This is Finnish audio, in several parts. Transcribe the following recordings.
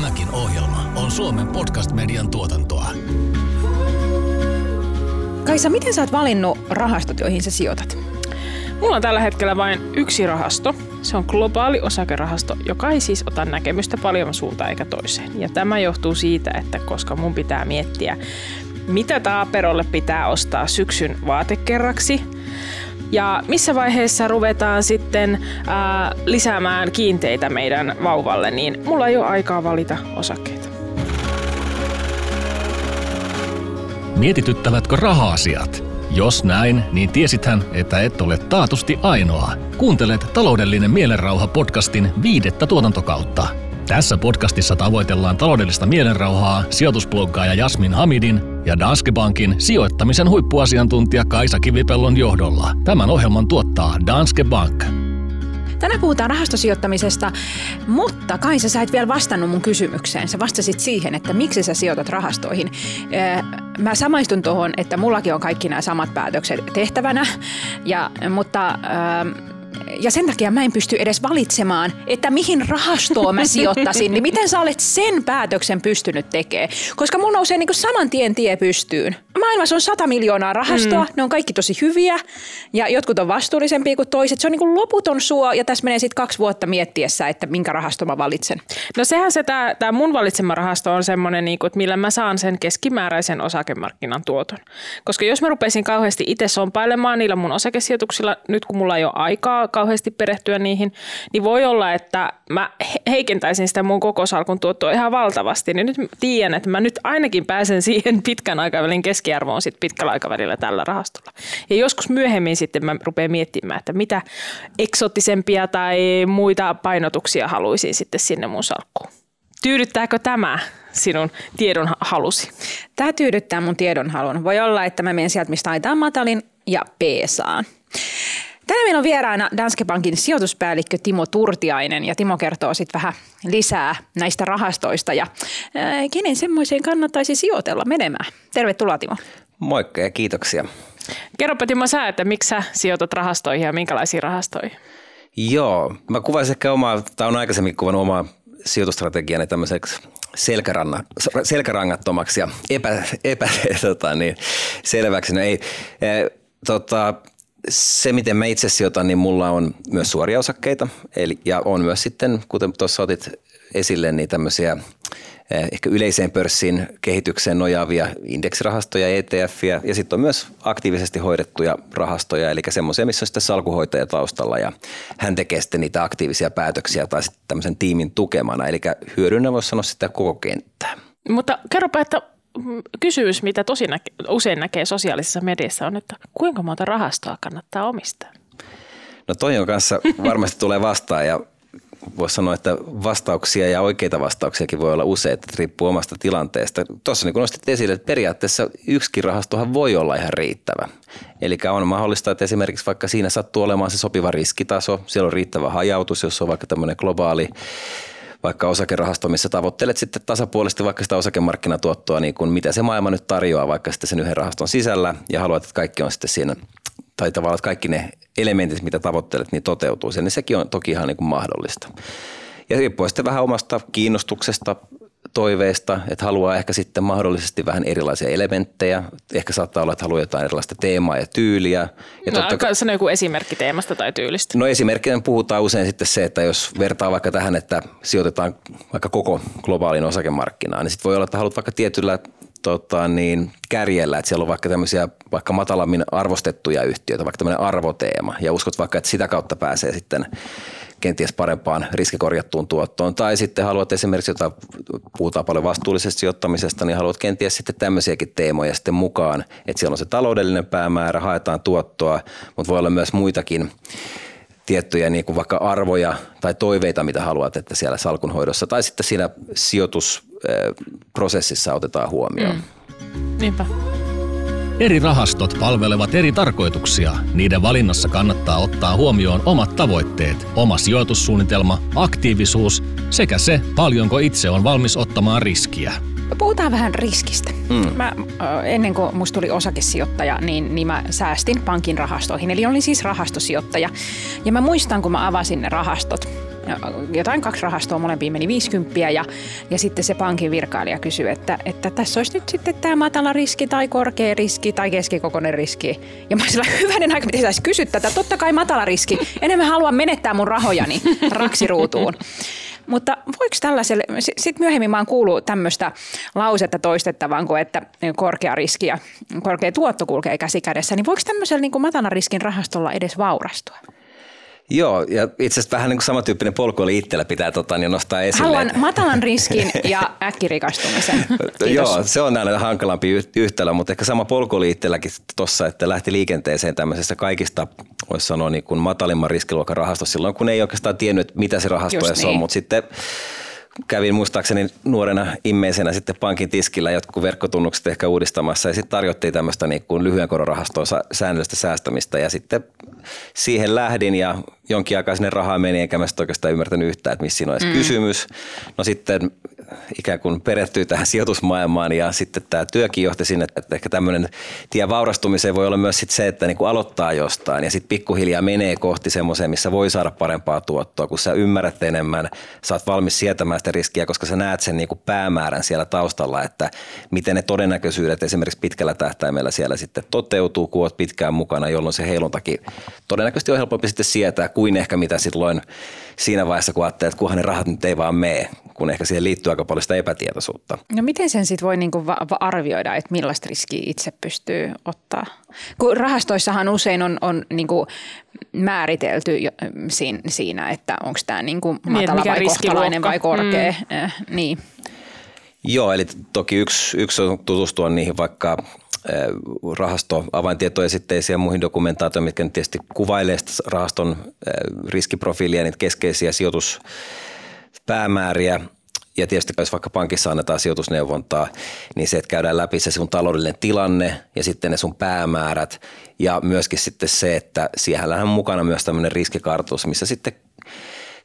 Tämäkin ohjelma on Suomen podcast-median tuotantoa. Kaisa, miten sä oot valinnut rahastot, joihin sä sijoitat? Mulla on tällä hetkellä vain yksi rahasto. Se on globaali osakerahasto, joka ei siis ota näkemystä paljon suuntaan eikä toiseen. Ja tämä johtuu siitä, että koska mun pitää miettiä, mitä taaperolle pitää ostaa syksyn vaatekerraksi, ja missä vaiheessa ruvetaan sitten ää, lisäämään kiinteitä meidän vauvalle, niin mulla ei ole aikaa valita osakkeita. Mietityttävätkö raha-asiat? Jos näin, niin tiesithän, että et ole taatusti ainoa. Kuuntelet Taloudellinen mielenrauha podcastin viidettä tuotantokautta. Tässä podcastissa tavoitellaan taloudellista mielenrauhaa sijoitusbloggaaja Jasmin Hamidin ja Danske Bankin sijoittamisen huippuasiantuntija Kaisa Kivipellon johdolla. Tämän ohjelman tuottaa Danske Bank. Tänään puhutaan rahastosijoittamisesta, mutta Kaisa, sä et vielä vastannut mun kysymykseen. Sä vastasit siihen, että miksi sä sijoitat rahastoihin. Mä samaistun tuohon, että mullakin on kaikki nämä samat päätökset tehtävänä, ja, mutta ja sen takia mä en pysty edes valitsemaan, että mihin rahastoon mä sijoittasin, niin miten sä olet sen päätöksen pystynyt tekemään? Koska mun nousee niin saman tien tie pystyyn. Maailmassa on 100 miljoonaa rahastoa, mm. ne on kaikki tosi hyviä ja jotkut on vastuullisempia kuin toiset. Se on niin loputon suo ja tässä menee sitten kaksi vuotta miettiessä, että minkä rahasto mä valitsen. No sehän se, tämä mun valitsema rahasto on semmoinen, niin että millä mä saan sen keskimääräisen osakemarkkinan tuoton. Koska jos mä rupeisin kauheasti itse sompailemaan niillä mun osakesijoituksilla, nyt kun mulla ei ole aikaa kauheasti perehtyä niihin, niin voi olla, että mä heikentäisin sitä mun koko salkun tuottoa ihan valtavasti. Niin nyt tiedän, että mä nyt ainakin pääsen siihen pitkän aikavälin keskiarvoon sit pitkällä aikavälillä tällä rahastolla. Ja joskus myöhemmin sitten mä rupean miettimään, että mitä eksoottisempia tai muita painotuksia haluaisin sitten sinne mun salkkuun. Tyydyttääkö tämä sinun tiedon halusi? Tämä tyydyttää mun tiedon halun. Voi olla, että mä menen sieltä, mistä aitaan matalin ja peesaan. Tänään meillä on vieraana Danske Bankin sijoituspäällikkö Timo Turtiainen ja Timo kertoo sitten vähän lisää näistä rahastoista ja ää, kenen semmoiseen kannattaisi sijoitella menemään. Tervetuloa Timo. Moikka ja kiitoksia. Kerropa Timo sä, että miksi sä sijoitat rahastoihin ja minkälaisiin rahastoihin? Joo, mä kuvaisin ehkä omaa, tai on aikaisemmin kuvannut omaa sijoitustrategiani tämmöiseksi selkärangattomaksi ja epä, epä tota, niin, selväksi. No ei, e, tota, se, miten mä itse sijoitan, niin mulla on myös suoria osakkeita. Eli, ja on myös sitten, kuten tuossa otit esille, niin tämmöisiä eh, ehkä yleiseen pörssin kehitykseen nojaavia indeksirahastoja, ETF ja sitten on myös aktiivisesti hoidettuja rahastoja, eli semmoisia, missä on sitten salkuhoitaja taustalla ja hän tekee sitten niitä aktiivisia päätöksiä tai sitten tämmöisen tiimin tukemana, eli hyödynnä voisi sanoa sitä koko kenttää. Mutta kerropa, että kysymys, mitä tosi näke, usein näkee sosiaalisessa mediassa on, että kuinka monta rahastoa kannattaa omistaa? No toi on kanssa varmasti tulee vastaan ja voisi sanoa, että vastauksia ja oikeita vastauksiakin voi olla useita, että riippuu omasta tilanteesta. Tuossa niin kuin nostit esille, että periaatteessa yksikin rahastohan voi olla ihan riittävä. Eli on mahdollista, että esimerkiksi vaikka siinä sattuu olemaan se sopiva riskitaso, siellä on riittävä hajautus, jos on vaikka tämmöinen globaali vaikka osakerahasto, missä tavoittelet sitten tasapuolisesti vaikka sitä osakemarkkinatuottoa, niin kuin mitä se maailma nyt tarjoaa vaikka sitten sen yhden rahaston sisällä ja haluat, että kaikki on sitten siinä, tai tavallaan että kaikki ne elementit, mitä tavoittelet, niin toteutuu sen, niin sekin on toki ihan niin kuin mahdollista. Ja riippuu sitten vähän omasta kiinnostuksesta, toiveista, että haluaa ehkä sitten mahdollisesti vähän erilaisia elementtejä. Ehkä saattaa olla, että haluaa jotain erilaista teemaa ja tyyliä. Ja no, totta, sano joku esimerkki teemasta tai tyylistä. No esimerkkinä puhutaan usein sitten se, että jos vertaa vaikka tähän, että sijoitetaan vaikka koko globaalin osakemarkkinaan, niin sitten voi olla, että haluat vaikka tietyllä tota, niin, kärjellä, että siellä on vaikka tämmöisiä vaikka matalammin arvostettuja yhtiöitä, vaikka tämmöinen arvoteema, ja uskot vaikka, että sitä kautta pääsee sitten kenties parempaan riskikorjattuun tuottoon. Tai sitten haluat esimerkiksi, jota puhutaan paljon vastuullisesta sijoittamisesta, niin haluat kenties sitten tämmöisiäkin teemoja sitten mukaan, että siellä on se taloudellinen päämäärä, haetaan tuottoa, mutta voi olla myös muitakin tiettyjä niin kuin vaikka arvoja tai toiveita, mitä haluat, että siellä salkunhoidossa tai sitten siinä sijoitusprosessissa otetaan huomioon. Mm. Niinpä. Eri rahastot palvelevat eri tarkoituksia. Niiden valinnassa kannattaa ottaa huomioon omat tavoitteet, oma sijoitussuunnitelma, aktiivisuus sekä se, paljonko itse on valmis ottamaan riskiä. Puhutaan vähän riskistä. Mm. Mä, ennen kuin musta tuli osakesijoittaja, niin, niin mä säästin pankin rahastoihin. Eli olin siis rahastosijoittaja. Ja mä muistan, kun mä avasin ne rahastot, jotain kaksi rahastoa, molempiin meni 50 ja, ja sitten se pankin virkailija kysyi, että, että tässä olisi nyt sitten tämä matala riski tai korkea riski tai keskikokoinen riski. Ja mä sillä hyvänen aika, miten saisi kysyä tätä, totta kai matala riski, enemmän haluan menettää mun rahojani raksiruutuun. Mutta voiko tällaiselle, sitten myöhemmin mä oon kuullut tämmöistä lausetta toistettavan kuin, että korkea riski ja korkea tuotto kulkee käsi kädessä, niin voiko tämmöisellä niin kuin matalan riskin rahastolla edes vaurastua? Joo, ja itse asiassa vähän niin kuin samantyyppinen polku oli itsellä pitää tota, niin nostaa esille. Haluan matalan riskin ja äkkirikastumisen. Joo, se on aina hankalampi yhtälö, mutta ehkä sama polku oli itselläkin tuossa, että lähti liikenteeseen tämmöisessä kaikista, voisi sanoa niin kuin matalimman riskiluokan rahasto silloin, kun ei oikeastaan tiennyt, mitä se rahasto niin. on, mutta sitten kävin muistaakseni nuorena immeisenä sitten pankin tiskillä jotkut verkkotunnukset ehkä uudistamassa ja sitten tarjottiin tämmöistä niin kuin lyhyen koron rahastoa säännöllistä säästämistä ja sitten siihen lähdin ja jonkin aikaa sinne rahaa meni enkä mä sitten oikeastaan ymmärtänyt yhtään, että missä siinä on edes mm. kysymys. No sitten ikään kuin perehtyi tähän sijoitusmaailmaan ja sitten tämä työkin johti sinne, että ehkä tämmöinen tie vaurastumiseen voi olla myös sit se, että niin kuin aloittaa jostain ja sitten pikkuhiljaa menee kohti semmoiseen, missä voi saada parempaa tuottoa, kun sä ymmärrät enemmän, sä oot valmis sietämään sitä riskiä, koska sä näet sen niin kuin päämäärän siellä taustalla, että miten ne todennäköisyydet esimerkiksi pitkällä tähtäimellä siellä sitten toteutuu, kun oot pitkään mukana, jolloin se heiluntakin todennäköisesti on helpompi sitten sietää kuin ehkä mitä silloin siinä vaiheessa, kun ajattelee, että kunhan ne rahat nyt ei vaan mene, kun ehkä siihen liittyy aika paljon sitä epätietoisuutta. No miten sen sitten voi niinku va- arvioida, että millaista riskiä itse pystyy ottaa? Kun rahastoissahan usein on, on niinku määritelty siinä, että onko tämä niinku niin, matala niin, vai kohtalainen vai korkea. Mm. Äh, niin. Joo, eli toki yksi, yksi on tutustua niihin vaikka rahasto avaintietoesitteisiä ja muihin dokumentaatioihin, mitkä nyt tietysti kuvailee rahaston riskiprofiilia, niitä keskeisiä sijoituspäämääriä. Ja tietysti jos vaikka pankissa annetaan sijoitusneuvontaa, niin se, että käydään läpi se sun taloudellinen tilanne ja sitten ne sun päämäärät. Ja myöskin sitten se, että siellä on mukana myös tämmöinen riskikartus, missä sitten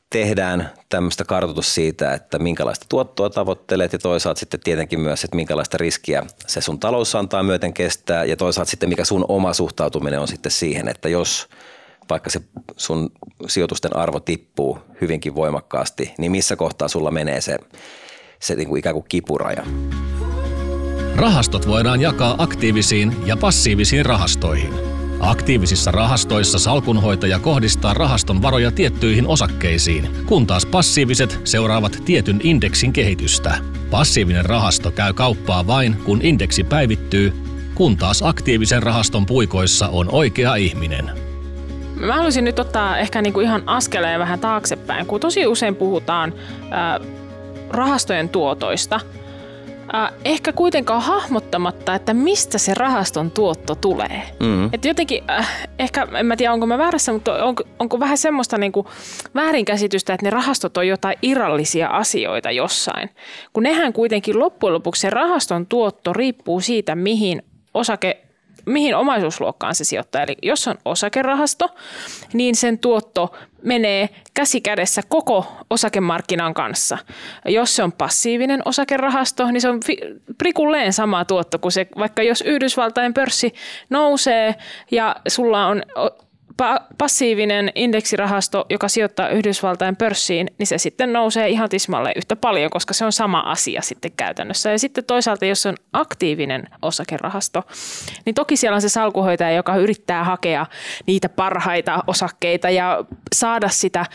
tehdään tämmöistä kartoitus siitä, että minkälaista tuottoa tavoittelet ja toisaalta sitten tietenkin myös, että minkälaista riskiä se sun talous antaa myöten kestää ja toisaalta sitten mikä sun oma suhtautuminen on sitten siihen, että jos vaikka se sun sijoitusten arvo tippuu hyvinkin voimakkaasti, niin missä kohtaa sulla menee se, se niin kuin ikään kuin kipuraja? Rahastot voidaan jakaa aktiivisiin ja passiivisiin rahastoihin – Aktiivisissa rahastoissa salkunhoitaja kohdistaa rahaston varoja tiettyihin osakkeisiin, kun taas passiiviset seuraavat tietyn indeksin kehitystä. Passiivinen rahasto käy kauppaa vain, kun indeksi päivittyy, kun taas aktiivisen rahaston puikoissa on oikea ihminen. Mä haluaisin nyt ottaa ehkä niinku ihan askeleen vähän taaksepäin, kun tosi usein puhutaan ää, rahastojen tuotoista – äh, ehkä kuitenkaan hahmottamatta, että mistä se rahaston tuotto tulee. Mm-hmm. Et jotenkin, äh, ehkä, en mä tiedä onko mä väärässä, mutta onko, onko vähän semmoista niinku väärinkäsitystä, että ne rahastot on jotain irrallisia asioita jossain. Kun nehän kuitenkin loppujen lopuksi se rahaston tuotto riippuu siitä, mihin osake mihin omaisuusluokkaan se sijoittaa. Eli jos on osakerahasto, niin sen tuotto menee käsi kädessä koko osakemarkkinan kanssa. Jos se on passiivinen osakerahasto, niin se on prikulleen sama tuotto kuin se, vaikka jos Yhdysvaltain pörssi nousee ja sulla on passiivinen indeksirahasto, joka sijoittaa Yhdysvaltain pörssiin, niin se sitten nousee ihan tismalle yhtä paljon, koska se on sama asia sitten käytännössä. Ja sitten toisaalta, jos on aktiivinen osakerahasto, niin toki siellä on se salkuhoitaja, joka yrittää hakea niitä parhaita osakkeita ja saada sitä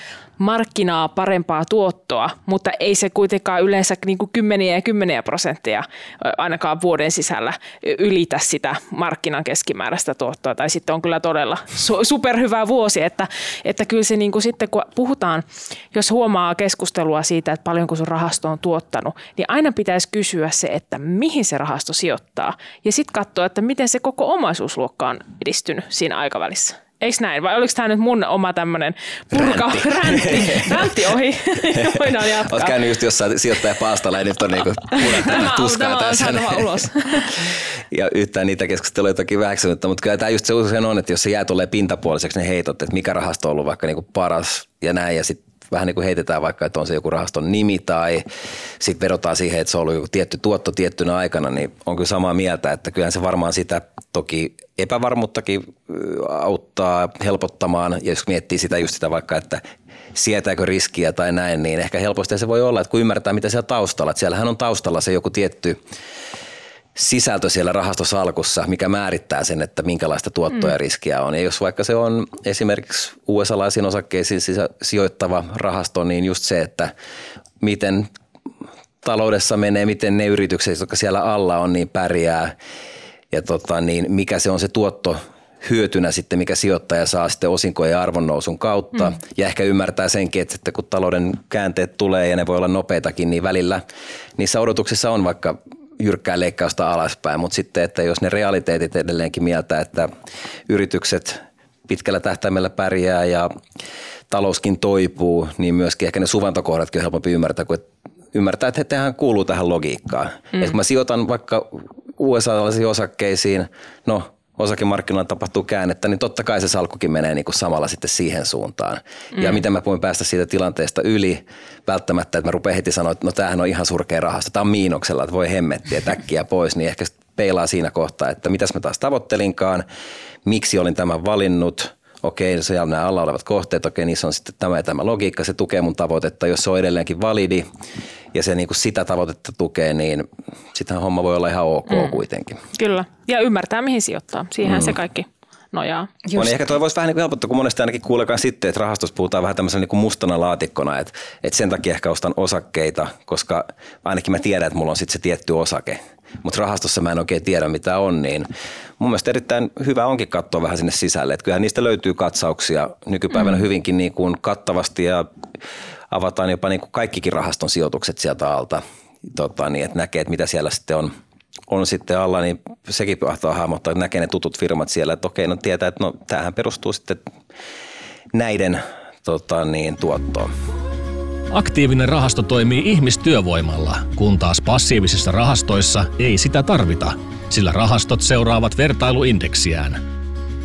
markkinaa parempaa tuottoa, mutta ei se kuitenkaan yleensä niin kuin kymmeniä ja kymmeniä prosenttia ainakaan vuoden sisällä ylitä sitä markkinan keskimääräistä tuottoa. Tai sitten on kyllä todella superhyvä vuosi, että, että kyllä se niin kuin sitten kun puhutaan, jos huomaa keskustelua siitä, että paljonko sun rahasto on tuottanut, niin aina pitäisi kysyä se, että mihin se rahasto sijoittaa ja sitten katsoa, että miten se koko omaisuusluokka on edistynyt siinä aikavälissä. Eikö näin? Vai oliko tämä nyt mun oma tämmöinen purka, räntti, räntti ohi? Voidaan jatkaa. Olet käynyt just jossain sijoittajapaastalla ja nyt on niinku tämä tuskaa tässä. ulos. ja yhtään niitä keskusteluja toki väheksynyt, mutta kyllä tämä just se usein on, että jos se jää tulee pintapuoliseksi ne heitot, että mikä rahasto on ollut vaikka niinku paras ja näin ja sitten vähän niin kuin heitetään vaikka, että on se joku rahaston nimi tai sitten vedotaan siihen, että se on ollut joku tietty tuotto tiettynä aikana, niin on kyllä samaa mieltä, että kyllähän se varmaan sitä toki epävarmuuttakin auttaa helpottamaan. Ja jos miettii sitä just sitä vaikka, että sietääkö riskiä tai näin, niin ehkä helposti se voi olla, että kun ymmärtää, mitä siellä taustalla, että siellähän on taustalla se joku tietty sisältö siellä rahastosalkussa, mikä määrittää sen, että minkälaista tuottoa ja mm. riskiä on. Ja jos vaikka se on esimerkiksi USA-laisiin osakkeisiin sijoittava rahasto, niin just se, että miten taloudessa menee, miten ne yritykset, jotka siellä alla on, niin pärjää ja tota, niin mikä se on se tuotto hyötynä sitten, mikä sijoittaja saa sitten osinkojen ja arvonnousun kautta. Mm. Ja ehkä ymmärtää senkin, että sitten kun talouden käänteet tulee ja ne voi olla nopeitakin, niin välillä niissä odotuksissa on vaikka jyrkkää leikkausta alaspäin, mutta sitten, että jos ne realiteetit edelleenkin mieltä, että yritykset pitkällä tähtäimellä pärjää ja talouskin toipuu, niin myöskin ehkä ne suvantokohdatkin on helpompi ymmärtää, kun ymmärtää, että tähän kuuluu tähän logiikkaan. Mm. Että kun mä sijoitan vaikka USA-laisiin osakkeisiin, no osakemarkkinoilla tapahtuu käännettä, niin totta kai se salkkukin menee niin kuin samalla sitten siihen suuntaan. Mm. Ja miten mä voin päästä siitä tilanteesta yli? Välttämättä, että mä rupean heti sanoa, että no tämähän on ihan surkea rahasta, tämä on miinoksella, että voi hemmettiä, että äkkiä pois, niin ehkä peilaa siinä kohtaa, että mitäs mä taas tavoittelinkaan, miksi olin tämän valinnut, okei, siellä nämä alla olevat kohteet, okei, niissä on sitten tämä ja tämä logiikka, se tukee mun tavoitetta, jos se on edelleenkin validi ja se niin kuin sitä tavoitetta tukee, niin sitähän homma voi olla ihan ok mm. kuitenkin. Kyllä, ja ymmärtää mihin sijoittaa, siihen mm. se kaikki nojaa. Just. On, ehkä toi voisi vähän niin kuin helpottaa, kun monesti ainakin kuulekaan sitten, että rahastossa puhutaan vähän tämmöisen niin kuin mustana laatikkona, että, että sen takia ehkä ostan osakkeita, koska ainakin mä tiedän, että mulla on sitten se tietty osake, mutta rahastossa mä en oikein tiedä mitä on, niin mun mielestä erittäin hyvä onkin katsoa vähän sinne sisälle. Että kyllähän niistä löytyy katsauksia nykypäivänä mm. hyvinkin niin kuin kattavasti ja avataan jopa niin kuin kaikkikin rahaston sijoitukset sieltä alta, tota, niin että näkee, että mitä siellä sitten on, on sitten alla, niin sekin pahtaa hahmottaa, että näkee ne tutut firmat siellä, että okei, no tietää, että no tämähän perustuu sitten näiden tota, niin, tuottoon. Aktiivinen rahasto toimii ihmistyövoimalla, kun taas passiivisissa rahastoissa ei sitä tarvita, sillä rahastot seuraavat vertailuindeksiään.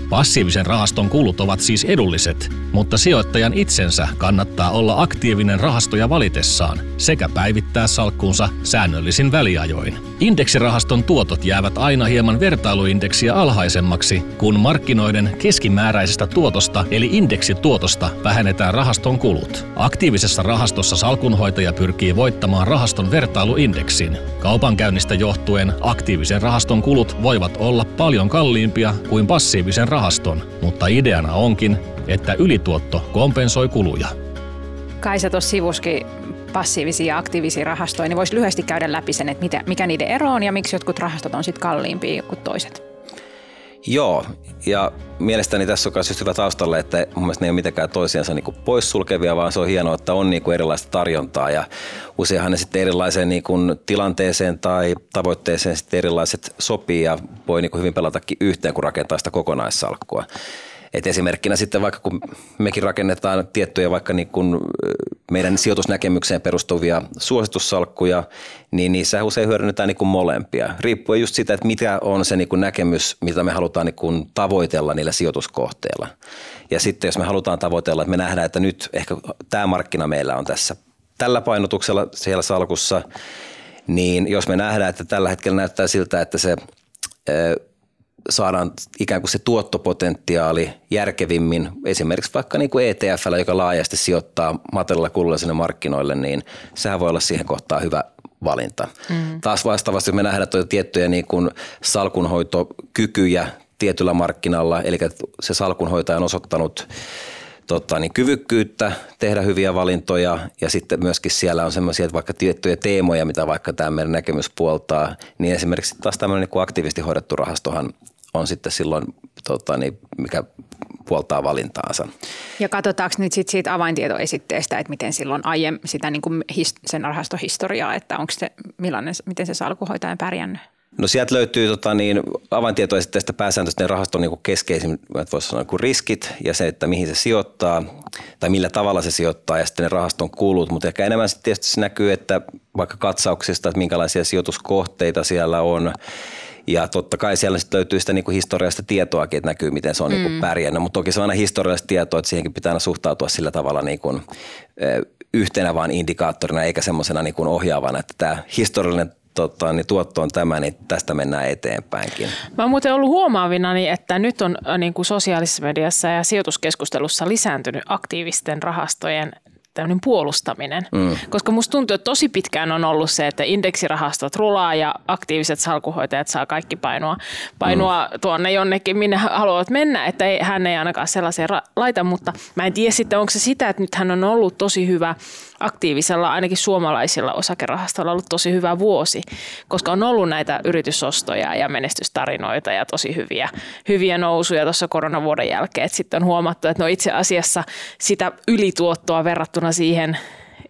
Passiivisen rahaston kulut ovat siis edulliset, mutta sijoittajan itsensä kannattaa olla aktiivinen rahastoja valitessaan sekä päivittää salkkuunsa säännöllisin väliajoin. Indeksirahaston tuotot jäävät aina hieman vertailuindeksiä alhaisemmaksi, kun markkinoiden keskimääräisestä tuotosta eli indeksituotosta vähennetään rahaston kulut. Aktiivisessa rahastossa salkunhoitaja pyrkii voittamaan rahaston vertailuindeksin. Kaupankäynnistä johtuen aktiivisen rahaston kulut voivat olla paljon kalliimpia kuin passiivisen rahaston, mutta ideana onkin, että ylituotto kompensoi kuluja. Kaisa tuossa sivuskin passiivisia ja aktiivisia rahastoja, niin voisi lyhyesti käydä läpi sen, että mitä, mikä niiden ero on ja miksi jotkut rahastot on sitten kalliimpia kuin toiset. Joo, ja mielestäni tässä on myös hyvä taustalle, että mun mielestä ne ei ole mitenkään toisiansa niin kuin poissulkevia, vaan se on hienoa, että on niin kuin erilaista tarjontaa ja useinhan ne sitten erilaiseen niin kuin tilanteeseen tai tavoitteeseen sitten erilaiset sopii ja voi niin kuin hyvin pelatakin yhteen, kun rakentaa sitä kokonaissalkkua. Et esimerkkinä sitten vaikka kun mekin rakennetaan tiettyjä vaikka niin kuin meidän sijoitusnäkemykseen perustuvia suositussalkkuja, niin niissä usein hyödynnetään niin molempia. Riippuen just sitä, että mikä on se niin näkemys, mitä me halutaan niin tavoitella niillä sijoituskohteilla. Ja sitten jos me halutaan tavoitella, että me nähdään, että nyt ehkä tämä markkina meillä on tässä tällä painotuksella siellä salkussa, niin jos me nähdään, että tällä hetkellä näyttää siltä, että se saadaan ikään kuin se tuottopotentiaali järkevimmin, esimerkiksi vaikka niin kuin ETF, joka laajasti sijoittaa matalalla kululla sinne markkinoille, niin sehän voi olla siihen kohtaan hyvä valinta. Mm. Taas vastaavasti me nähdään, on tiettyjä niin kuin salkunhoitokykyjä tietyllä markkinalla, eli se salkunhoitaja on osoittanut tota, niin kyvykkyyttä tehdä hyviä valintoja ja sitten myöskin siellä on semmoisia, vaikka tiettyjä teemoja, mitä vaikka tämä meidän näkemys puoltaa, niin esimerkiksi taas tämmöinen niin aktiivisesti hoidettu rahastohan on sitten silloin, tota, niin mikä puoltaa valintaansa. Ja katsotaanko nyt sit siitä avaintietoesitteestä, että miten silloin aiemmin sitä niin kuin his, sen rahastohistoriaa, että onko se, millainen, miten se salkuhoitaja pärjännyt? No sieltä löytyy tota, niin, avaintietoesitteestä pääsääntöisesti rahaston niin keskeisin voisi sanoa, kuin riskit ja se, että mihin se sijoittaa tai millä tavalla se sijoittaa ja sitten ne rahaston kulut. Mutta ehkä enemmän sitten tietysti se näkyy, että vaikka katsauksista, että minkälaisia sijoituskohteita siellä on ja totta kai siellä sitten löytyy sitä niin kuin historiallista tietoakin, että näkyy, miten se on niinku mm. niin kuin pärjännyt. Mutta toki se on aina historiallista tietoa, että siihenkin pitää aina suhtautua sillä tavalla niin kuin, yhtenä vaan indikaattorina, eikä semmoisena niin kuin ohjaavana, että tämä historiallinen tota, niin tuotto on tämä, niin tästä mennään eteenpäinkin. Mä oon muuten ollut huomaavinani, että nyt on niin kuin sosiaalisessa mediassa ja sijoituskeskustelussa lisääntynyt aktiivisten rahastojen tämmöinen puolustaminen. Mm. Koska musta tuntuu, että tosi pitkään on ollut se, että indeksirahastot rulaa ja aktiiviset salkuhoitajat saa kaikki painoa, painoa mm. tuonne jonnekin, minne haluavat mennä, että ei, hän ei ainakaan sellaiseen ra- laita, mutta mä en tiedä sitten, onko se sitä, että nyt hän on ollut tosi hyvä aktiivisella, ainakin suomalaisilla osakerahastoilla ollut tosi hyvä vuosi, koska on ollut näitä yritysostoja ja menestystarinoita ja tosi hyviä, hyviä nousuja tuossa koronavuoden jälkeen. Sitten on huomattu, että no itse asiassa sitä ylituottoa verrattuna siihen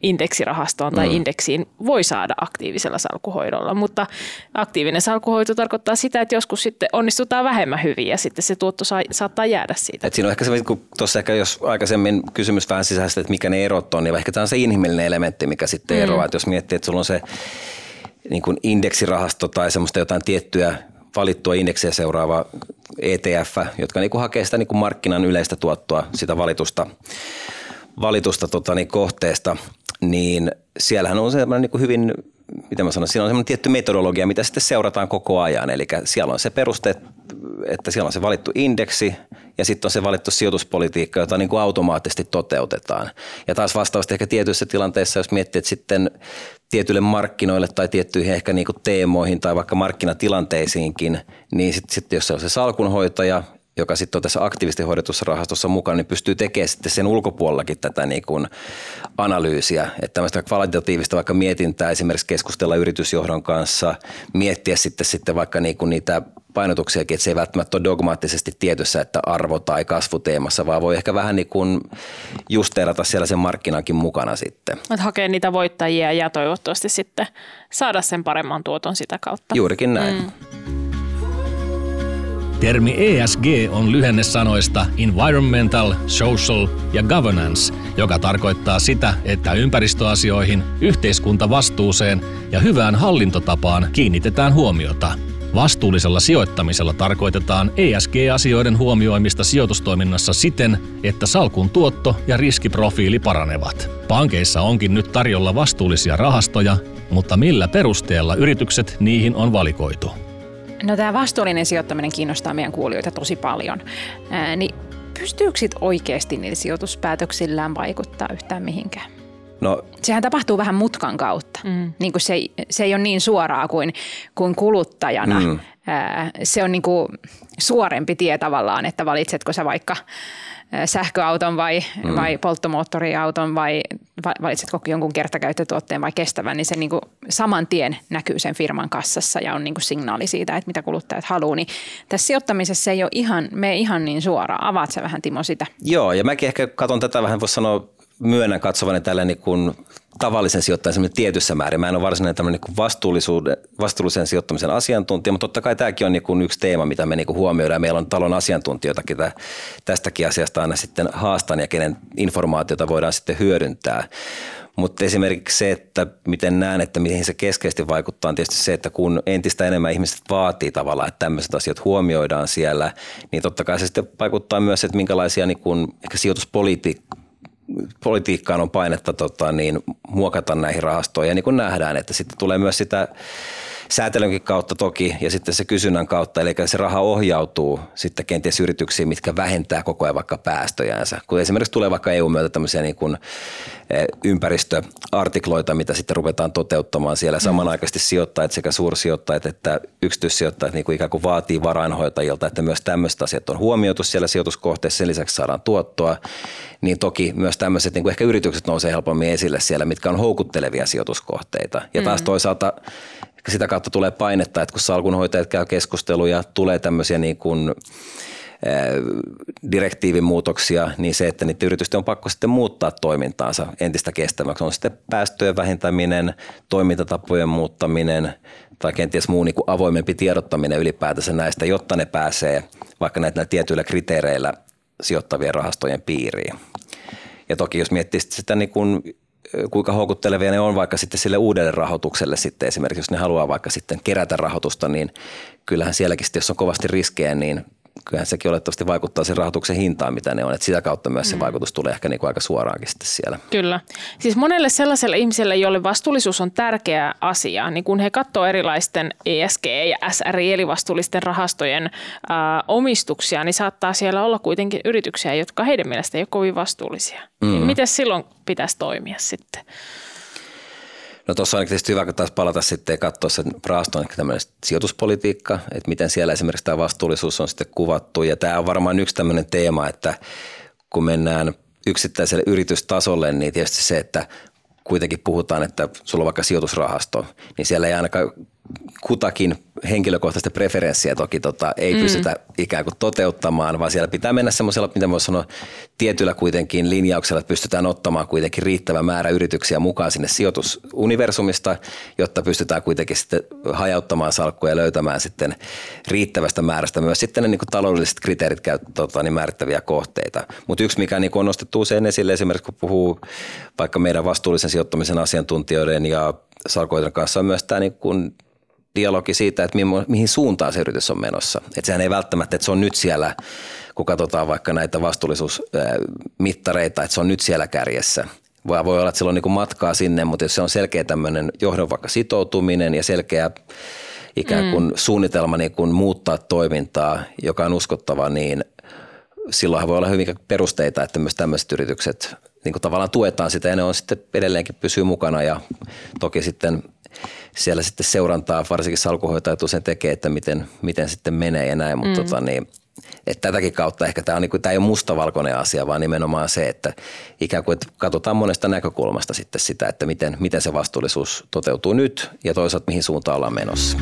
indeksirahastoon tai mm. indeksiin voi saada aktiivisella salkuhoidolla, mutta aktiivinen salkuhoito tarkoittaa sitä, että joskus sitten onnistutaan vähemmän hyvin ja sitten se tuotto saa, saattaa jäädä siitä. Et siinä on ehkä se, kun tuossa ehkä jos aikaisemmin kysymys vähän sisäisesti, että mikä ne erot on, niin ehkä tämä on se inhimillinen elementti, mikä sitten mm. eroaa. Että jos miettii, että sulla on se niin kuin indeksirahasto tai semmoista jotain tiettyä valittua indeksiä seuraava ETF, jotka niin kuin hakee sitä niin kuin markkinan yleistä tuottoa, sitä valitusta, valitusta tota, niin kohteesta, niin siellähän on semmoinen niin hyvin, miten mä sanon, siinä on semmoinen tietty metodologia, mitä sitten seurataan koko ajan. Eli siellä on se peruste, että siellä on se valittu indeksi ja sitten on se valittu sijoituspolitiikka, jota niin kuin automaattisesti toteutetaan. Ja taas vastaavasti ehkä tietyissä tilanteissa, jos miettii, että sitten tietyille markkinoille tai tiettyihin ehkä niin kuin teemoihin tai vaikka markkinatilanteisiinkin, niin sitten sit jos se on se salkunhoitaja, joka sitten on tässä aktiivisesti hoidetussa rahastossa mukana, niin pystyy tekemään sitten sen ulkopuolellakin tätä niin kuin analyysiä. Että tämmöistä kvalitatiivista vaikka mietintää, esimerkiksi keskustella yritysjohdon kanssa, miettiä sitten, sitten vaikka niin kuin niitä painotuksiakin, että se ei välttämättä ole dogmaattisesti tietyssä, että arvo- tai kasvuteemassa, vaan voi ehkä vähän niin kuin justeerata siellä sen markkinankin mukana sitten. Että hakee niitä voittajia ja toivottavasti sitten saada sen paremman tuoton sitä kautta. Juurikin näin. Mm. Termi ESG on lyhenne sanoista Environmental, Social ja Governance, joka tarkoittaa sitä, että ympäristöasioihin, yhteiskuntavastuuseen ja hyvään hallintotapaan kiinnitetään huomiota. Vastuullisella sijoittamisella tarkoitetaan ESG-asioiden huomioimista sijoitustoiminnassa siten, että salkun tuotto ja riskiprofiili paranevat. Pankeissa onkin nyt tarjolla vastuullisia rahastoja, mutta millä perusteella yritykset niihin on valikoitu? No tämä vastuullinen sijoittaminen kiinnostaa meidän kuulijoita tosi paljon. Ää, niin pystyykö sit oikeasti niillä sijoituspäätöksillään vaikuttaa yhtään mihinkään? No, Sehän tapahtuu vähän mutkan kautta. Mm. Niin kuin se, ei, se ei ole niin suoraa kuin, kuin kuluttajana. Mm. Ää, se on niin kuin suorempi tie tavallaan, että valitsetko sä vaikka sähköauton vai, mm. vai polttomoottoriauton vai valitsetko jonkun kertakäyttötuotteen vai kestävän, niin se niin kuin saman tien näkyy sen firman kassassa ja on niin kuin signaali siitä, että mitä kuluttajat haluaa. Niin tässä sijoittamisessa se ei ole ihan, me ihan niin suoraan. Avaat sä vähän Timo sitä? Joo, ja mäkin ehkä katson tätä vähän, voisi sanoa myönnän katsovani tällä niin kuin tavallisen sijoittajan tietyssä määrin. Mä en ole varsinainen tämmöinen niin vastuullisuuden, vastuullisen sijoittamisen asiantuntija, mutta totta kai tämäkin on niin kuin yksi teema, mitä me niin kuin huomioidaan. Meillä on talon asiantuntijoita, ketä tästäkin asiasta aina sitten haastan ja kenen informaatiota voidaan sitten hyödyntää. Mutta esimerkiksi se, että miten näen, että mihin se keskeisesti vaikuttaa, on tietysti se, että kun entistä enemmän ihmiset vaatii tavallaan, että tämmöiset asiat huomioidaan siellä, niin totta kai se sitten vaikuttaa myös, että minkälaisia niin kun ehkä sijoituspolitiikkaa politiikkaan on painetta tota, niin, muokata näihin rahastoihin. Ja niin kuin nähdään, että sitten tulee myös sitä säätelynkin kautta toki ja sitten se kysynnän kautta, eli se raha ohjautuu sitten kenties yrityksiin, mitkä vähentää koko ajan vaikka päästöjäänsä. Kun esimerkiksi tulee vaikka EU-myötä tämmöisiä niin kuin eh, ympäristöartikloita, mitä sitten ruvetaan toteuttamaan siellä. Samanaikaisesti sijoittajat sekä suursijoittajat että yksityissijoittajat niin kuin ikään kuin vaatii varainhoitajilta, että myös tämmöiset asiat on huomioitu siellä sijoituskohteessa, sen lisäksi saadaan tuottoa. Niin toki myös tämmöiset niin kuin ehkä yritykset nousee helpommin esille siellä, mitkä on houkuttelevia sijoituskohteita. Ja taas mm. toisaalta sitä kautta tulee painetta, että kun salkunhoitajat käy keskusteluja, tulee tämmöisiä niin kuin direktiivin muutoksia, niin se, että niiden yritysten on pakko sitten muuttaa toimintaansa entistä kestäväksi. On sitten päästöjen vähentäminen, toimintatapojen muuttaminen tai kenties muu niin kuin avoimempi tiedottaminen ylipäätänsä näistä, jotta ne pääsee vaikka näitä tietyillä kriteereillä sijoittavien rahastojen piiriin. Ja toki jos miettii sitä niin kuin kuinka houkuttelevia ne on vaikka sitten sille uudelle rahoitukselle sitten. Esimerkiksi, jos ne haluaa vaikka sitten kerätä rahoitusta, niin kyllähän sielläkin sitten, jos on kovasti riskejä, niin kyllähän sekin olettavasti vaikuttaa sen rahoituksen hintaan, mitä ne on. Että sitä kautta myös se mm. vaikutus tulee ehkä niin kuin aika suoraankin sitten siellä. Kyllä. Siis monelle sellaiselle ihmiselle, jolle vastuullisuus on tärkeä asia, niin kun he katsoo erilaisten ESG- ja SRI, eli vastuullisten rahastojen ää, omistuksia, niin saattaa siellä olla kuitenkin yrityksiä, jotka heidän mielestä ei ole kovin vastuullisia. Mm. Niin miten silloin pitäisi toimia sitten? No tuossa on tietysti hyvä taas palata sitten ja katsoa sen rahaston tämmöinen sijoituspolitiikka, että miten siellä esimerkiksi tämä vastuullisuus on sitten kuvattu. Ja tämä on varmaan yksi tämmöinen teema, että kun mennään yksittäiselle yritystasolle, niin tietysti se, että kuitenkin puhutaan, että sulla on vaikka sijoitusrahasto, niin siellä ei ainakaan kutakin henkilökohtaista preferenssiä toki tota, ei mm. pystytä ikään kuin toteuttamaan, vaan siellä pitää mennä semmoisella, mitä voisi sanoa, tietyllä kuitenkin linjauksella, että pystytään ottamaan kuitenkin riittävä määrä yrityksiä mukaan sinne sijoitusuniversumista, jotta pystytään kuitenkin sitten hajauttamaan salkkuja ja löytämään sitten riittävästä määrästä myös sitten ne niin kuin taloudelliset kriteerit käy, tota, niin määrittäviä kohteita. Mutta yksi, mikä niin kuin on nostettu usein esille esimerkiksi, kun puhuu vaikka meidän vastuullisen sijoittamisen asiantuntijoiden ja salkoiden kanssa on myös tämä niin kuin dialogi siitä, että mihin suuntaan se yritys on menossa. Että sehän ei välttämättä, että se on nyt siellä, kun katsotaan vaikka näitä vastuullisuusmittareita, että se on nyt siellä kärjessä. Vaan voi olla, että sillä on niin matkaa sinne, mutta jos se on selkeä tämmöinen johdon vaikka sitoutuminen ja selkeä ikään kuin mm. suunnitelma niin kuin muuttaa toimintaa, joka on uskottava, niin silloinhan voi olla hyvin perusteita, että myös tämmöiset yritykset niin kuin tavallaan tuetaan sitä ja ne on sitten edelleenkin pysyy mukana ja toki sitten siellä sitten seurantaa, varsinkin salkuhoitajat usein tekee, että miten, miten sitten menee ja näin, mutta mm. tota, niin, että tätäkin kautta ehkä tämä, on, niin kuin, tämä ei ole mustavalkoinen asia, vaan nimenomaan se, että ikään kuin että katsotaan monesta näkökulmasta sitten sitä, että miten, miten se vastuullisuus toteutuu nyt ja toisaalta mihin suuntaan ollaan menossa.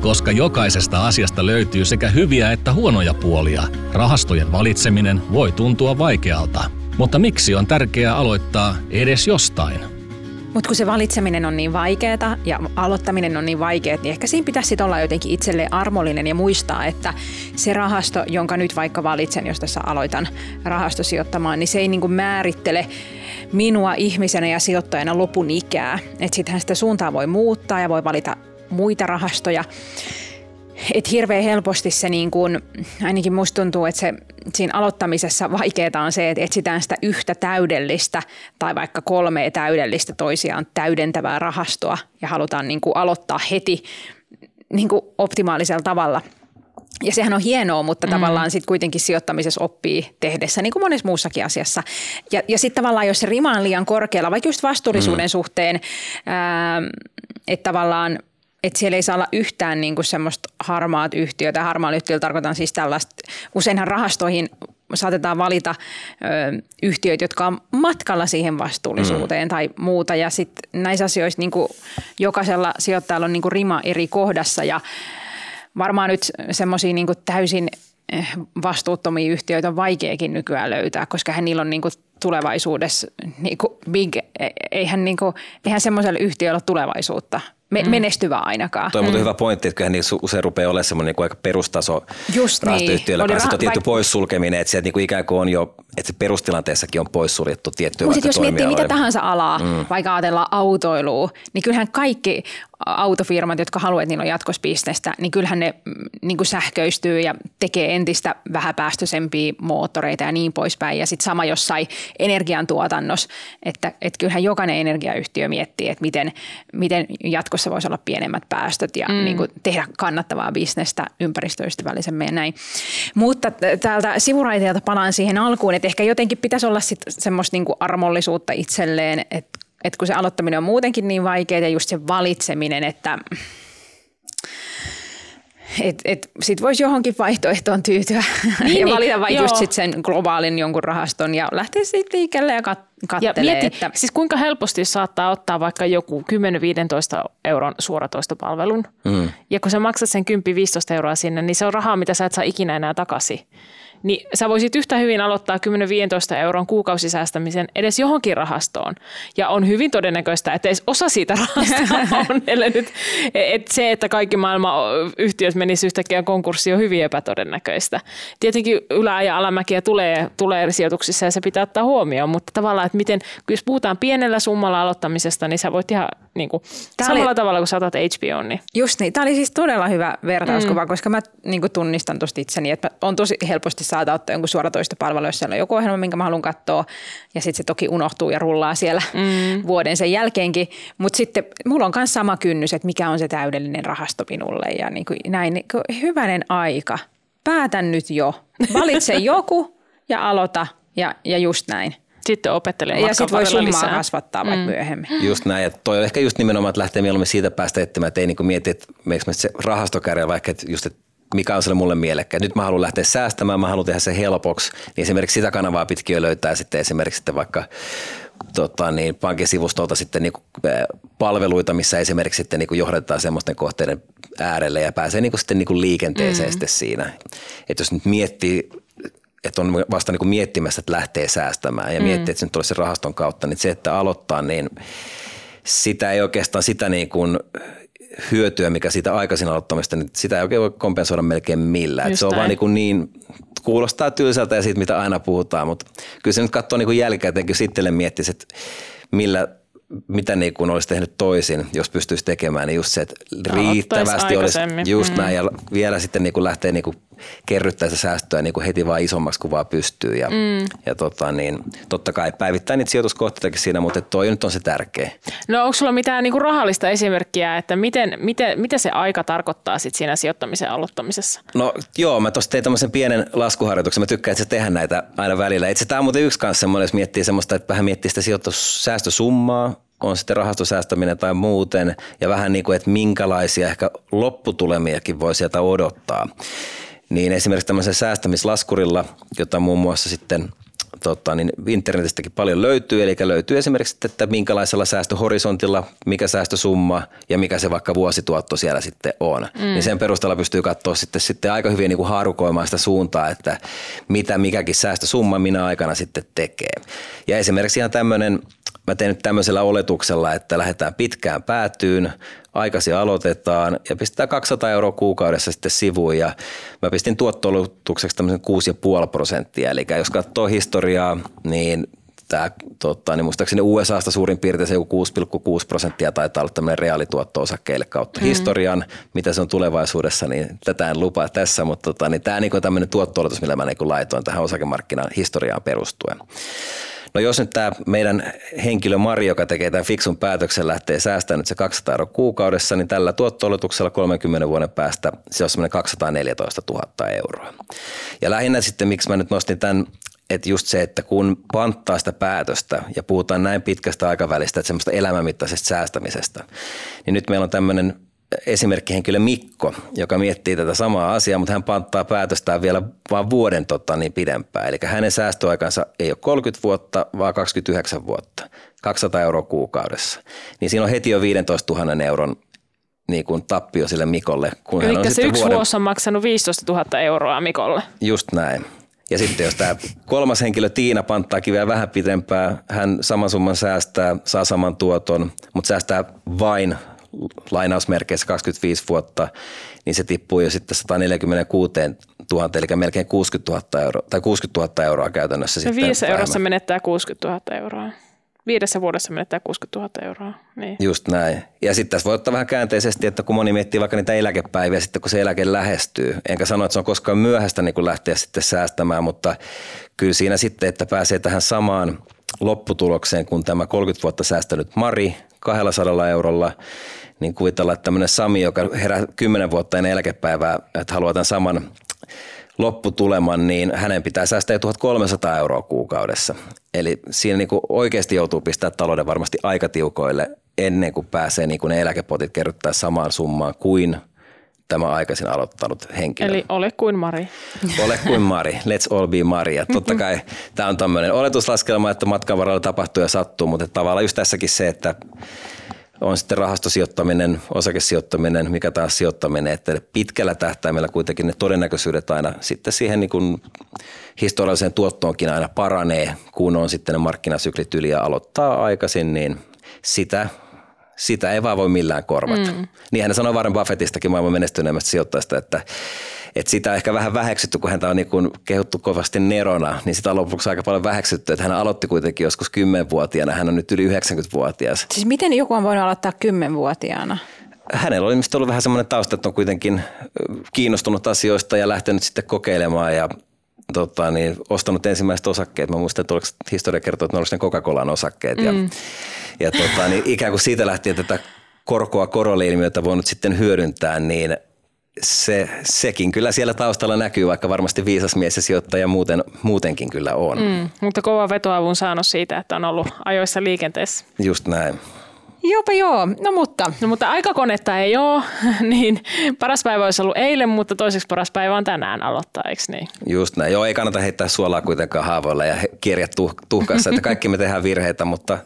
Koska jokaisesta asiasta löytyy sekä hyviä että huonoja puolia, rahastojen valitseminen voi tuntua vaikealta. Mutta miksi on tärkeää aloittaa edes jostain? Mutta kun se valitseminen on niin vaikeaa ja aloittaminen on niin vaikeaa, niin ehkä siinä pitäisi olla jotenkin itselleen armollinen ja muistaa, että se rahasto, jonka nyt vaikka valitsen, jos tässä aloitan rahastosijoittamaan, niin se ei niinku määrittele minua ihmisenä ja sijoittajana lopun ikää. Että sittenhän sitä suuntaa voi muuttaa ja voi valita muita rahastoja et hirveän helposti se niin kuin, ainakin musta tuntuu, että se siinä aloittamisessa vaikeaa on se, että etsitään sitä yhtä täydellistä tai vaikka kolmea täydellistä toisiaan täydentävää rahastoa ja halutaan niin kuin aloittaa heti niin kuin optimaalisella tavalla. Ja sehän on hienoa, mutta mm. tavallaan sitten kuitenkin sijoittamisessa oppii tehdessä, niin kuin monessa muussakin asiassa. Ja, ja sitten tavallaan, jos se rima on liian korkealla, vaikka just vastuullisuuden mm. suhteen, että tavallaan että siellä ei saa olla yhtään niin kuin semmoista harmaat yhtiötä. Harmaat yhtiöllä tarkoitan siis tällaista, useinhan rahastoihin saatetaan valita ö, yhtiöitä, jotka on matkalla siihen vastuullisuuteen mm. tai muuta. Ja sitten näissä asioissa niin kuin jokaisella sijoittajalla on niin kuin rima eri kohdassa ja varmaan nyt semmoisia niin täysin eh, vastuuttomia yhtiöitä on vaikeakin nykyään löytää, koska hän niillä on niin kuin tulevaisuudessa niin kuin big, e, eihän, niin kuin, eihän semmoiselle yhtiölle ole tulevaisuutta me, mm. menestyvä ainakaan. Tuo on mm. hyvä pointti, että kyllähän niin usein rupeaa olemaan semmoinen niin aika perustaso Just rahastoyhtiöllä niin. rah- tietty vaik- poissulkeminen, että sieltä niin kuin ikään kuin on jo, että se perustilanteessakin on poissuljettu tiettyä Mutta jos miettii mitä tahansa alaa, mm. vaikka ajatellaan autoilua, niin kyllähän kaikki autofirmat, jotka haluavat, että niillä on jatkossa bisnestä, niin kyllähän ne mm, niin kuin sähköistyy ja tekee entistä vähäpäästöisempiä moottoreita ja niin poispäin. Ja sitten sama jossain energiantuotannossa, että, että kyllähän jokainen energiayhtiö miettii, että miten, miten jatkossa voisi olla pienemmät päästöt ja mm. niin kuin tehdä kannattavaa bisnestä ympäristöystävällisemmin ja näin. Mutta täältä sivuraiteelta palaan siihen alkuun, että ehkä jotenkin pitäisi olla sit semmoista niin kuin armollisuutta itselleen, että et kun se aloittaminen on muutenkin niin vaikeaa ja just se valitseminen, että et, et sit voisi johonkin vaihtoehtoon tyytyä niin, ja niin. valita vain just sit sen globaalin jonkun rahaston ja lähteä sitten liikelle ja kat- kattelee. Ja mieti, että... siis kuinka helposti saattaa ottaa vaikka joku 10-15 euron suoratoistopalvelun mm. ja kun sä maksat sen 10-15 euroa sinne, niin se on rahaa, mitä sä et saa ikinä enää takaisin niin sä voisit yhtä hyvin aloittaa 10-15 euron kuukausisäästämisen edes johonkin rahastoon. Ja on hyvin todennäköistä, että edes osa siitä rahasta on, nyt, että se, että kaikki maailman yhtiöt menisi yhtäkkiä konkurssiin on hyvin epätodennäköistä. Tietenkin ylä- ja alamäkiä tulee, tulee sijoituksissa ja se pitää ottaa huomioon, mutta tavallaan, että miten, jos puhutaan pienellä summalla aloittamisesta, niin sä voit ihan niin kuin, Tää samalla oli- tavalla kuin sä otat HBO, niin Just niin. Tämä oli siis todella hyvä vertauskuva, mm. koska mä niin tunnistan tuosta itseni, että on tosi helposti saada ottaa jonkun suoratoistopalvelu, jos siellä on joku ohjelma, minkä mä haluan katsoa, ja sitten se toki unohtuu ja rullaa siellä mm. vuoden sen jälkeenkin. Mutta sitten mulla on myös sama kynnys, että mikä on se täydellinen rahasto minulle ja niin kuin näin. Niin kuin hyvänen aika. Päätän nyt jo. Valitse joku ja aloita ja, ja just näin. Sitten opettelen Ja sitten voi summaa lisää. kasvattaa vaikka mm. myöhemmin. Just näin, ja toi on ehkä just nimenomaan, että lähtee mieluummin siitä päästä etsimään, että ei niinku mieti, että meneekö me se rahastokärjellä vaikka, että just, että mikä on sille mulle mielekkäin. Nyt mä haluan lähteä säästämään, mä haluan tehdä sen helpoksi, niin esimerkiksi sitä kanavaa pitkin jo löytää sitten esimerkiksi sitten vaikka tota, niin, pankin sivustolta sitten niinku, äh, palveluita, missä esimerkiksi sitten niinku johdetaan semmoisten kohteiden äärelle ja pääsee niinku sitten niinku liikenteeseen mm. sitten siinä. Että jos nyt miettii että on vasta niin kuin miettimässä, että lähtee säästämään ja mm. miettii, että se nyt olisi sen rahaston kautta, niin se, että aloittaa, niin sitä ei oikeastaan sitä niin kuin hyötyä, mikä siitä aikaisin aloittamista, niin sitä ei oikein voi kompensoida melkein millään. Se on vaan niin, kuin niin kuulostaa tylsältä ja siitä, mitä aina puhutaan, mutta kyllä se nyt katsoo niin kuin jälkikäteen, jos itselle miettisi, että millä mitä niin kuin olisi tehnyt toisin, jos pystyisi tekemään, niin just se, että riittävästi olisi just Mm. näin ja vielä sitten niin kuin lähtee niin kuin kerryttää sitä säästöä niin kuin heti vaan isommaksi kuin vaan pystyy. Ja, mm. ja tota, niin, totta kai päivittää niitä sijoituskohteitakin siinä, mutta toi nyt on se tärkeä. No onko sulla mitään niinku rahallista esimerkkiä, että miten, miten, mitä se aika tarkoittaa sit siinä sijoittamisen aloittamisessa? No joo, mä tuossa tein tämmöisen pienen laskuharjoituksen. Mä tykkään itse tehdä näitä aina välillä. Itse tämä on muuten yksi kanssa semmoinen, jos miettii semmoista, että vähän miettii sitä sijoitussäästösummaa, on sitten rahastosäästäminen tai muuten, ja vähän niin kuin, että minkälaisia ehkä lopputulemiakin voi sieltä odottaa. Niin esimerkiksi tämmöisen säästämislaskurilla, jota muun muassa sitten tota, niin internetistäkin paljon löytyy, eli löytyy esimerkiksi, että minkälaisella säästöhorisontilla, mikä säästösumma ja mikä se vaikka vuosituotto siellä sitten on. Mm. Niin sen perusteella pystyy katsoa sitten, sitten aika hyvin niin kuin haarukoimaan sitä suuntaa, että mitä mikäkin säästösumma minä aikana sitten tekee. Ja esimerkiksi ihan tämmöinen, mä teen nyt tämmöisellä oletuksella, että lähdetään pitkään päätyyn, aikaisin aloitetaan ja pistetään 200 euroa kuukaudessa sitten sivuun ja mä pistin tuotto-oletukseksi tämmöisen 6,5 prosenttia. Eli jos katsoo historiaa, niin tämä, tota, niin muistaakseni USAsta suurin piirtein se joku 6,6 prosenttia taitaa olla tämmöinen reaalituotto osakkeille kautta mm. historian. Mitä se on tulevaisuudessa, niin tätä en lupaa tässä, mutta tota, niin tämä niin on tämmöinen tuotto millä mä niin laitoin tähän osakemarkkinan historiaan perustuen. No jos nyt tämä meidän henkilö Mari, joka tekee tämän fiksun päätöksen, lähtee säästämään nyt se 200 euroa kuukaudessa, niin tällä tuotto 30 vuoden päästä se on semmoinen 214 000 euroa. Ja lähinnä sitten, miksi mä nyt nostin tämän että just se, että kun panttaa sitä päätöstä ja puhutaan näin pitkästä aikavälistä, että semmoista elämänmittaisesta säästämisestä, niin nyt meillä on tämmöinen esimerkkihenkilö Mikko, joka miettii tätä samaa asiaa, mutta hän panttaa päätöstään vielä vain vuoden tota, niin pidempään. Eli hänen säästöaikansa ei ole 30 vuotta, vaan 29 vuotta, 200 euroa kuukaudessa. Niin siinä on heti jo 15 000 euron niin kuin tappio sille Mikolle. Kun hän on Eli se yksi vuoden... vuosi on maksanut 15 000 euroa Mikolle. Just näin. Ja sitten jos tämä kolmas henkilö Tiina panttaakin vielä vähän pidempään, hän saman summan säästää, saa saman tuoton, mutta säästää vain lainausmerkeissä 25 vuotta, niin se tippuu jo sitten 146 000, eli melkein 60 000 euroa, tai 60 000 euroa käytännössä. Se sitten viidessä eurossa menettää 60 000 euroa. Viidessä vuodessa menettää 60 000 euroa. Niin. Just näin. Ja sitten tässä voi ottaa vähän käänteisesti, että kun moni miettii vaikka niitä eläkepäiviä sitten, kun se eläke lähestyy. Enkä sano, että se on koskaan myöhäistä niin kun lähteä sitten säästämään, mutta kyllä siinä sitten, että pääsee tähän samaan lopputulokseen kuin tämä 30 vuotta säästänyt Mari 200 eurolla, niin kuvitellaan, että tämmöinen Sami, joka herää 10 vuotta ennen eläkepäivää, että haluaa tämän saman lopputuleman, niin hänen pitää säästää jo 1300 euroa kuukaudessa. Eli siinä niin kuin oikeasti joutuu pistää talouden varmasti aika tiukoille ennen kuin pääsee niin kuin ne eläkepotit kerryttää samaan summaan kuin tämä aikaisin aloittanut henkilö. Eli ole kuin Mari. Ole kuin Mari, let's all be Mari. Ja totta kai tämä on tämmöinen oletuslaskelma, että matkan varrella tapahtuu ja sattuu, mutta tavallaan just tässäkin se, että on sitten rahastosijoittaminen, osakesijoittaminen, mikä taas sijoittaminen, että pitkällä tähtäimellä kuitenkin ne todennäköisyydet aina sitten siihen niin kuin historialliseen tuottoonkin aina paranee, kun on sitten ne markkinasyklit yli ja aloittaa aikaisin, niin sitä sitä ei vaan voi millään korvata. Mm. Niinhän ne sanoo Warren Buffettistakin maailman menestyneemmästä sijoittajasta, että, että sitä on ehkä vähän väheksytty, kun häntä on niin kuin kehuttu kovasti nerona, niin sitä on lopuksi aika paljon väheksytty, että hän aloitti kuitenkin joskus 10-vuotiaana, hän on nyt yli 90-vuotias. Siis miten joku on voinut aloittaa 10-vuotiaana? hänellä oli ilmeisesti ollut vähän semmoinen tausta, että on kuitenkin kiinnostunut asioista ja lähtenyt sitten kokeilemaan ja tota, niin, ostanut ensimmäiset osakkeet. Mä muistan, että historia kertoo, että ne olivat ne Coca-Colan osakkeet. Mm. Ja, ja tota, niin ikään kuin siitä lähtien tätä korkoa korolle-ilmiötä voinut sitten hyödyntää, niin se, sekin kyllä siellä taustalla näkyy, vaikka varmasti viisas mies ja sijoittaja muuten, muutenkin kyllä on. Mm, mutta kova vetoavun saanut siitä, että on ollut ajoissa liikenteessä. Just näin. Jopa joo, no mutta. No mutta aikakonetta ei ole, niin paras päivä olisi ollut eilen, mutta toiseksi paras päivä on tänään aloittaa, eikö niin? Just näin. Joo, ei kannata heittää suolaa kuitenkaan haavoilla ja kirjat tuh- tuhkassa, että kaikki me tehdään virheitä, mutta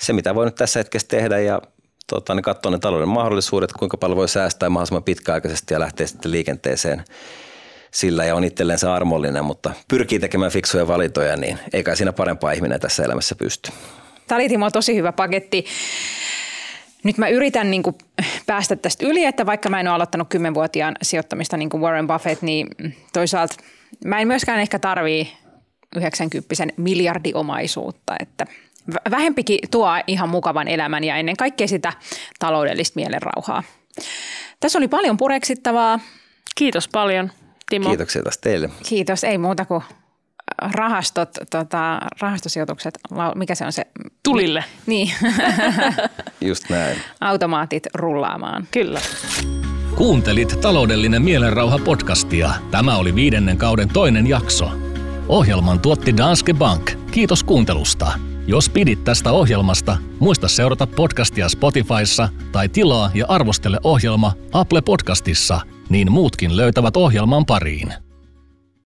se mitä voi nyt tässä hetkessä tehdä ja tota, niin katsoa ne talouden mahdollisuudet, kuinka paljon voi säästää mahdollisimman pitkäaikaisesti ja lähteä sitten liikenteeseen sillä ja on itselleen se armollinen, mutta pyrkii tekemään fiksuja valintoja, niin eikä siinä parempaa ihminen tässä elämässä pysty. Tämä oli Timo tosi hyvä paketti. Nyt mä yritän niin kuin päästä tästä yli, että vaikka mä en ole aloittanut 10-vuotiaan sijoittamista niin kuin Warren Buffett, niin toisaalta mä en myöskään ehkä tarvii 90 miljardiomaisuutta, että vähempikin tuo ihan mukavan elämän ja ennen kaikkea sitä taloudellista mielenrauhaa. Tässä oli paljon pureksittavaa. Kiitos paljon, Timo. Kiitoksia taas teille. Kiitos, ei muuta kuin rahastot, tota, rahastosijoitukset, mikä se on se? Tulille. Niin. Just näin. Automaatit rullaamaan. Kyllä. Kuuntelit Taloudellinen mielenrauha podcastia. Tämä oli viidennen kauden toinen jakso. Ohjelman tuotti Danske Bank. Kiitos kuuntelusta. Jos pidit tästä ohjelmasta, muista seurata podcastia Spotifyssa tai tilaa ja arvostele ohjelma Apple Podcastissa, niin muutkin löytävät ohjelman pariin.